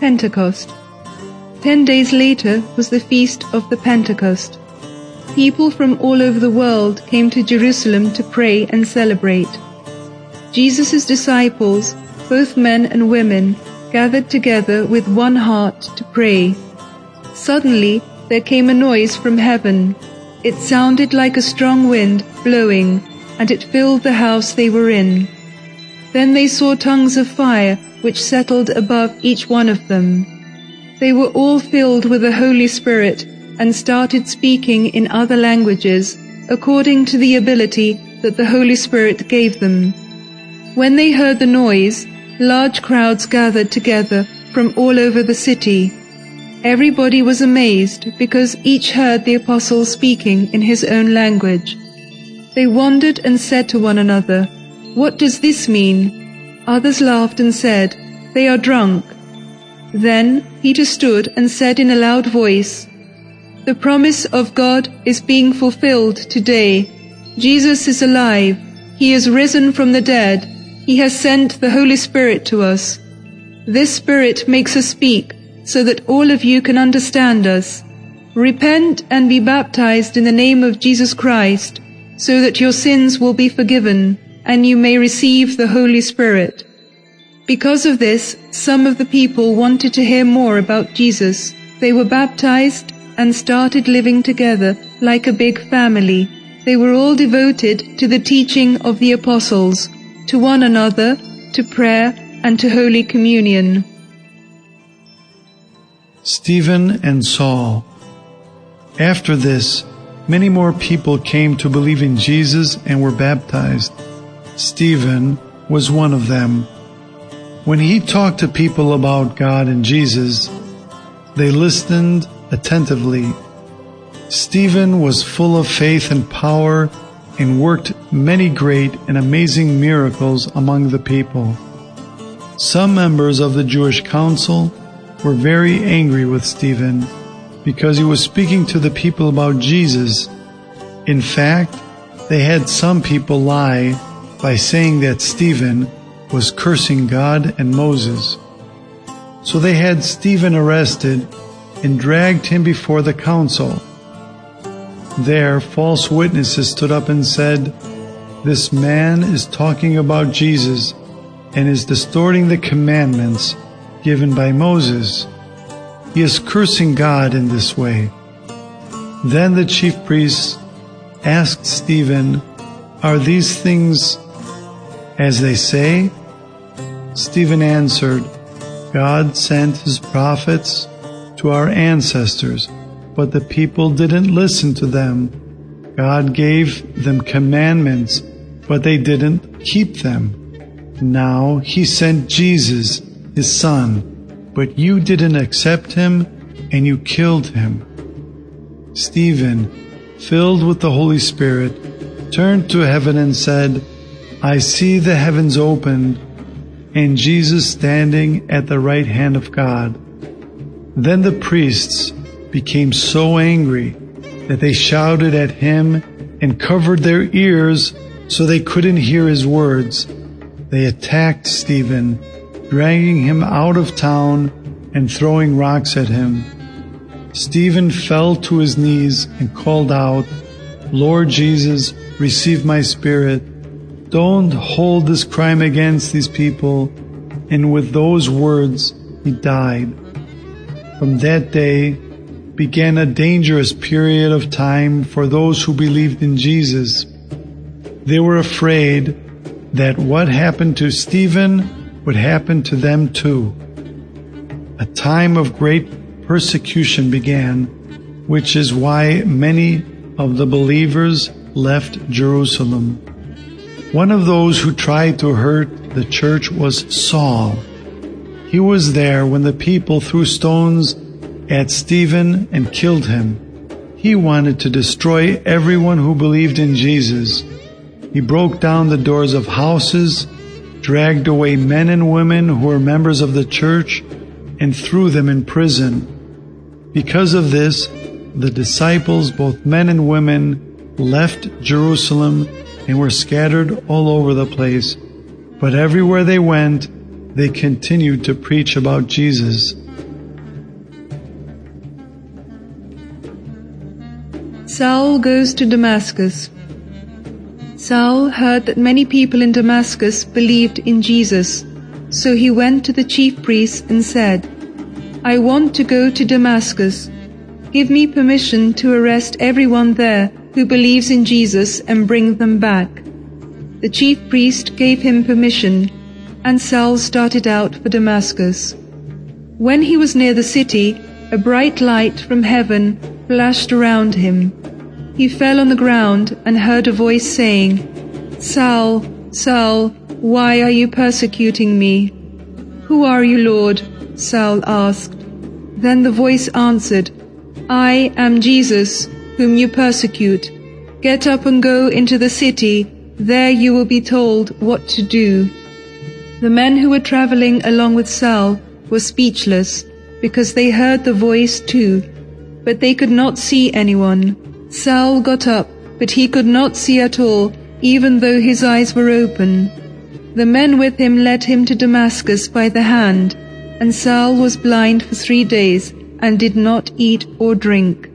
Pentecost. Ten days later was the feast of the Pentecost. People from all over the world came to Jerusalem to pray and celebrate. Jesus' disciples, both men and women, gathered together with one heart to pray. Suddenly there came a noise from heaven. It sounded like a strong wind blowing, and it filled the house they were in. Then they saw tongues of fire which settled above each one of them. They were all filled with the Holy Spirit and started speaking in other languages according to the ability that the Holy Spirit gave them. When they heard the noise, large crowds gathered together from all over the city. Everybody was amazed because each heard the apostles speaking in his own language. They wondered and said to one another, What does this mean? Others laughed and said, They are drunk. Then Peter stood and said in a loud voice, The promise of God is being fulfilled today. Jesus is alive. He is risen from the dead. He has sent the Holy Spirit to us. This Spirit makes us speak so that all of you can understand us. Repent and be baptized in the name of Jesus Christ so that your sins will be forgiven and you may receive the Holy Spirit. Because of this, some of the people wanted to hear more about Jesus. They were baptized and started living together like a big family. They were all devoted to the teaching of the apostles, to one another, to prayer, and to Holy Communion. Stephen and Saul. After this, many more people came to believe in Jesus and were baptized. Stephen was one of them. When he talked to people about God and Jesus, they listened attentively. Stephen was full of faith and power and worked many great and amazing miracles among the people. Some members of the Jewish council were very angry with Stephen because he was speaking to the people about Jesus. In fact, they had some people lie by saying that Stephen was cursing God and Moses. So they had Stephen arrested and dragged him before the council. There, false witnesses stood up and said, This man is talking about Jesus and is distorting the commandments given by Moses. He is cursing God in this way. Then the chief priests asked Stephen, Are these things as they say? Stephen answered, God sent his prophets to our ancestors, but the people didn't listen to them. God gave them commandments, but they didn't keep them. Now he sent Jesus, his son, but you didn't accept him and you killed him. Stephen, filled with the Holy Spirit, turned to heaven and said, I see the heavens opened and Jesus standing at the right hand of God. Then the priests became so angry that they shouted at him and covered their ears so they couldn't hear his words. They attacked Stephen, dragging him out of town and throwing rocks at him. Stephen fell to his knees and called out, Lord Jesus, receive my spirit. Don't hold this crime against these people. And with those words, he died. From that day began a dangerous period of time for those who believed in Jesus. They were afraid that what happened to Stephen would happen to them too. A time of great persecution began, which is why many of the believers left Jerusalem. One of those who tried to hurt the church was Saul. He was there when the people threw stones at Stephen and killed him. He wanted to destroy everyone who believed in Jesus. He broke down the doors of houses, dragged away men and women who were members of the church, and threw them in prison. Because of this, the disciples, both men and women, left Jerusalem and were scattered all over the place. But everywhere they went, they continued to preach about Jesus. Saul goes to Damascus. Saul heard that many people in Damascus believed in Jesus, so he went to the chief priests and said, I want to go to Damascus. Give me permission to arrest everyone there who believes in Jesus and bring them back. The chief priest gave him permission, and Saul started out for Damascus. When he was near the city, a bright light from heaven flashed around him. He fell on the ground and heard a voice saying, Saul, Saul, why are you persecuting me? Who are you, Lord? Saul asked. Then the voice answered, I am Jesus, whom you persecute. Get up and go into the city, there you will be told what to do. The men who were traveling along with Saul were speechless because they heard the voice too, but they could not see anyone. Saul got up, but he could not see at all, even though his eyes were open. The men with him led him to Damascus by the hand, and Saul was blind for three days and did not eat or drink.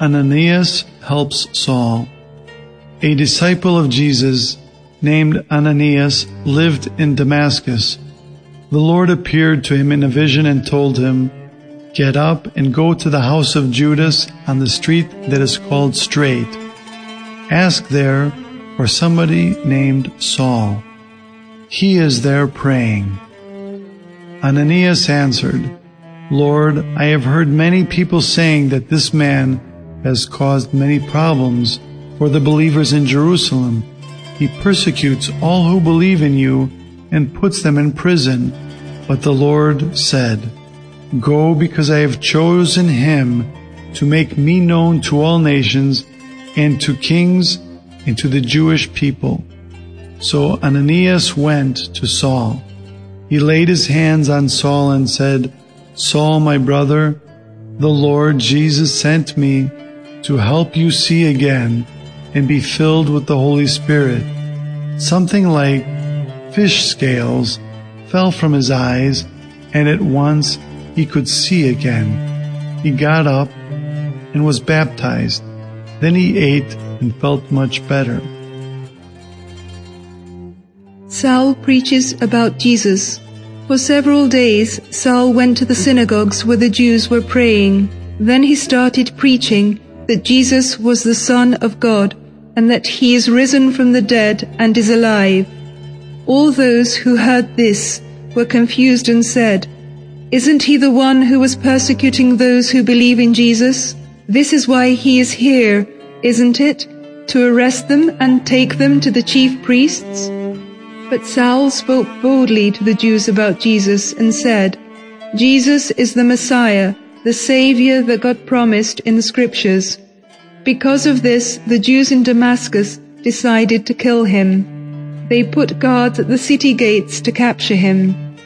Ananias helps Saul. A disciple of Jesus named Ananias lived in Damascus the Lord appeared to him in a vision and told him, Get up and go to the house of Judas on the street that is called Straight. Ask there for somebody named Saul. He is there praying. Ananias answered, Lord, I have heard many people saying that this man has caused many problems for the believers in Jerusalem. He persecutes all who believe in you and puts them in prison. But the Lord said, Go because I have chosen him to make me known to all nations and to kings and to the Jewish people. So Ananias went to Saul. He laid his hands on Saul and said, Saul, my brother, the Lord Jesus sent me to help you see again and be filled with the Holy Spirit. Something like fish scales fell from his eyes, and at once he could see again. He got up and was baptized. Then he ate and felt much better. Saul preaches about Jesus. For several days, Saul went to the synagogues where the Jews were praying. Then he started preaching that Jesus was the Son of God and that he is risen from the dead and is alive. All those who heard this were confused and said, Isn't he the one who was persecuting those who believe in Jesus? This is why he is here, isn't it? To arrest them and take them to the chief priests? But Saul spoke boldly to the Jews about Jesus and said, Jesus is the Messiah, the Savior that God promised in the Scriptures. Because of this, the Jews in Damascus decided to kill him. They put guards at the city gates to capture him.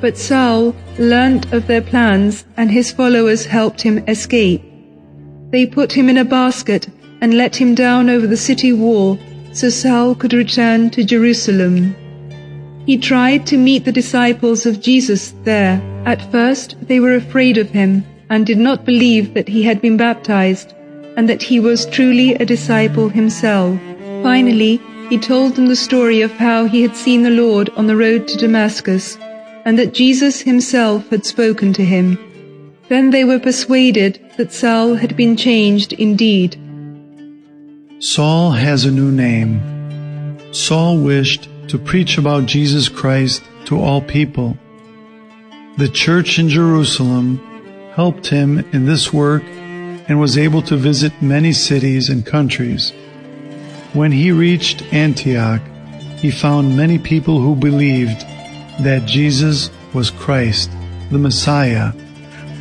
But Saul learnt of their plans and his followers helped him escape. They put him in a basket and let him down over the city wall so Saul could return to Jerusalem. He tried to meet the disciples of Jesus there. At first they were afraid of him and did not believe that he had been baptized and that he was truly a disciple himself. Finally, he told them the story of how he had seen the Lord on the road to Damascus, and that Jesus himself had spoken to him. Then they were persuaded that Saul had been changed indeed. Saul has a new name. Saul wished to preach about Jesus Christ to all people. The church in Jerusalem helped him in this work and was able to visit many cities and countries. When he reached Antioch, he found many people who believed that Jesus was Christ, the Messiah.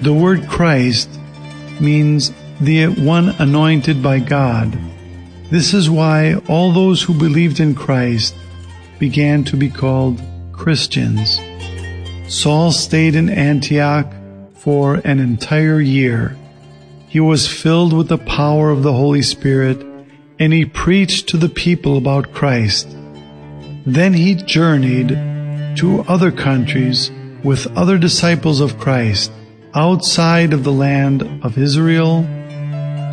The word Christ means the one anointed by God. This is why all those who believed in Christ began to be called Christians. Saul stayed in Antioch for an entire year. He was filled with the power of the Holy Spirit and he preached to the people about Christ. Then he journeyed to other countries with other disciples of Christ outside of the land of Israel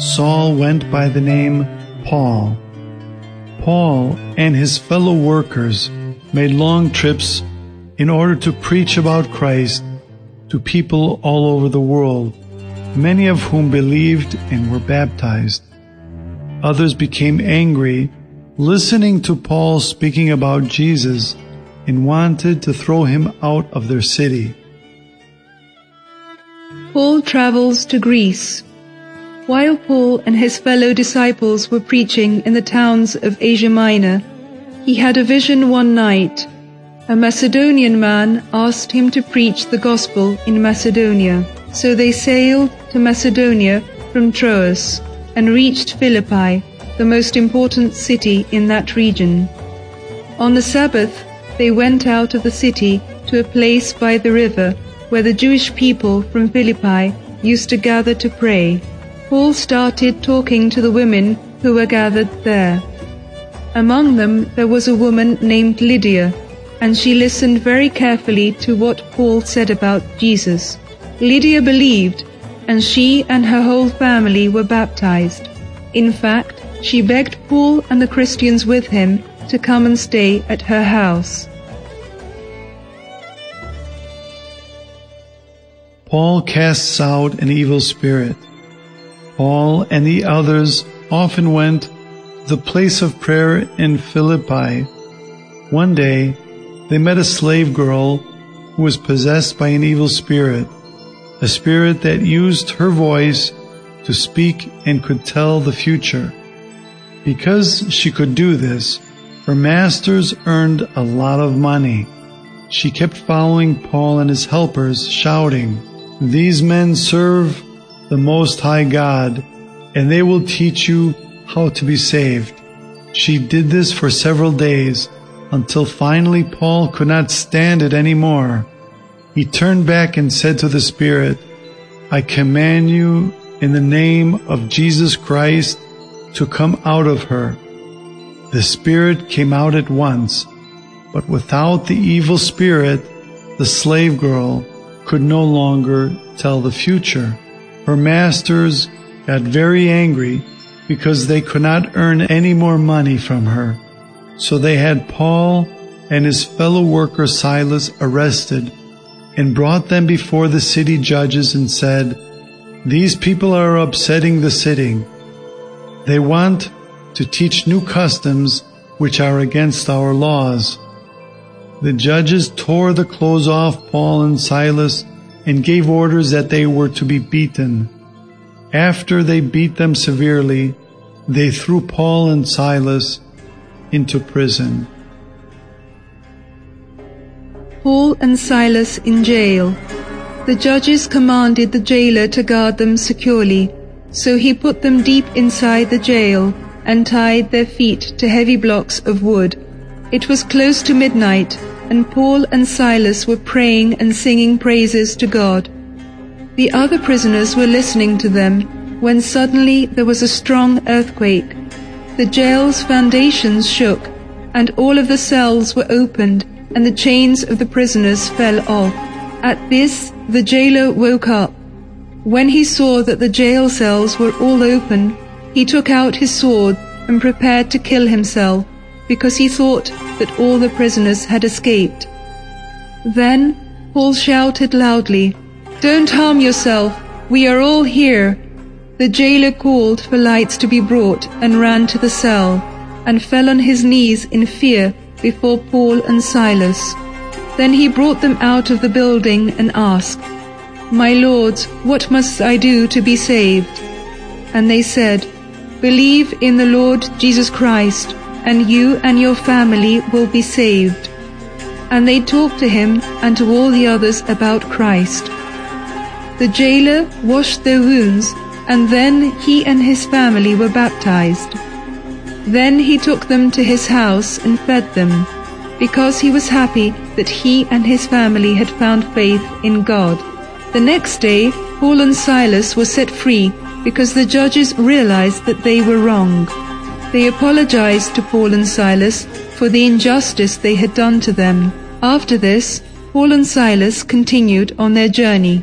Saul went by the name Paul. Paul and his fellow workers made long trips in order to preach about Christ to people all over the world, many of whom believed and were baptized. Others became angry listening to Paul speaking about Jesus and wanted to throw him out of their city. Paul travels to Greece. While Paul and his fellow disciples were preaching in the towns of Asia Minor, he had a vision one night. A Macedonian man asked him to preach the gospel in Macedonia. So they sailed to Macedonia from Troas and reached Philippi, the most important city in that region. On the Sabbath, they went out of the city to a place by the river where the Jewish people from Philippi used to gather to pray. Paul started talking to the women who were gathered there. Among them there was a woman named Lydia, and she listened very carefully to what Paul said about Jesus. Lydia believed, and she and her whole family were baptized. In fact, she begged Paul and the Christians with him to come and stay at her house. Paul casts out an evil spirit. Paul and the others often went to the place of prayer in Philippi. One day, they met a slave girl who was possessed by an evil spirit, a spirit that used her voice to speak and could tell the future. Because she could do this, her masters earned a lot of money. She kept following Paul and his helpers, shouting, These men serve the Most High God, and they will teach you how to be saved. She did this for several days until finally Paul could not stand it any more. He turned back and said to the Spirit, I command you in the name of Jesus Christ to come out of her. The spirit came out at once, but without the evil spirit, the slave girl could no longer tell the future. Her masters got very angry because they could not earn any more money from her. So they had Paul and his fellow worker Silas arrested and brought them before the city judges and said, These people are upsetting the city they want to teach new customs which are against our laws. The judges tore the clothes off Paul and Silas and gave orders that they were to be beaten. After they beat them severely, they threw Paul and Silas into prison. Paul and Silas in jail. The judges commanded the jailer to guard them securely so he put them deep inside the jail and tied their feet to heavy blocks of wood. It was close to midnight, and Paul and Silas were praying and singing praises to God. The other prisoners were listening to them when suddenly there was a strong earthquake. The jail's foundations shook, and all of the cells were opened, and the chains of the prisoners fell off. At this, the jailer woke up when he saw that the jail cells were all open, he took out his sword and prepared to kill himself, because he thought that all the prisoners had escaped. Then Paul shouted loudly, Don't harm yourself, we are all here. The jailer called for lights to be brought and ran to the cell, and fell on his knees in fear before Paul and Silas. Then he brought them out of the building and asked, my lords, what must I do to be saved? And they said, Believe in the Lord Jesus Christ, and you and your family will be saved. And they talked to him and to all the others about Christ. The jailer washed their wounds, and then he and his family were baptized. Then he took them to his house and fed them, because he was happy that he and his family had found faith in God. The next day, Paul and Silas were set free because the judges realized that they were wrong. They apologized to Paul and Silas for the injustice they had done to them. After this, Paul and Silas continued on their journey.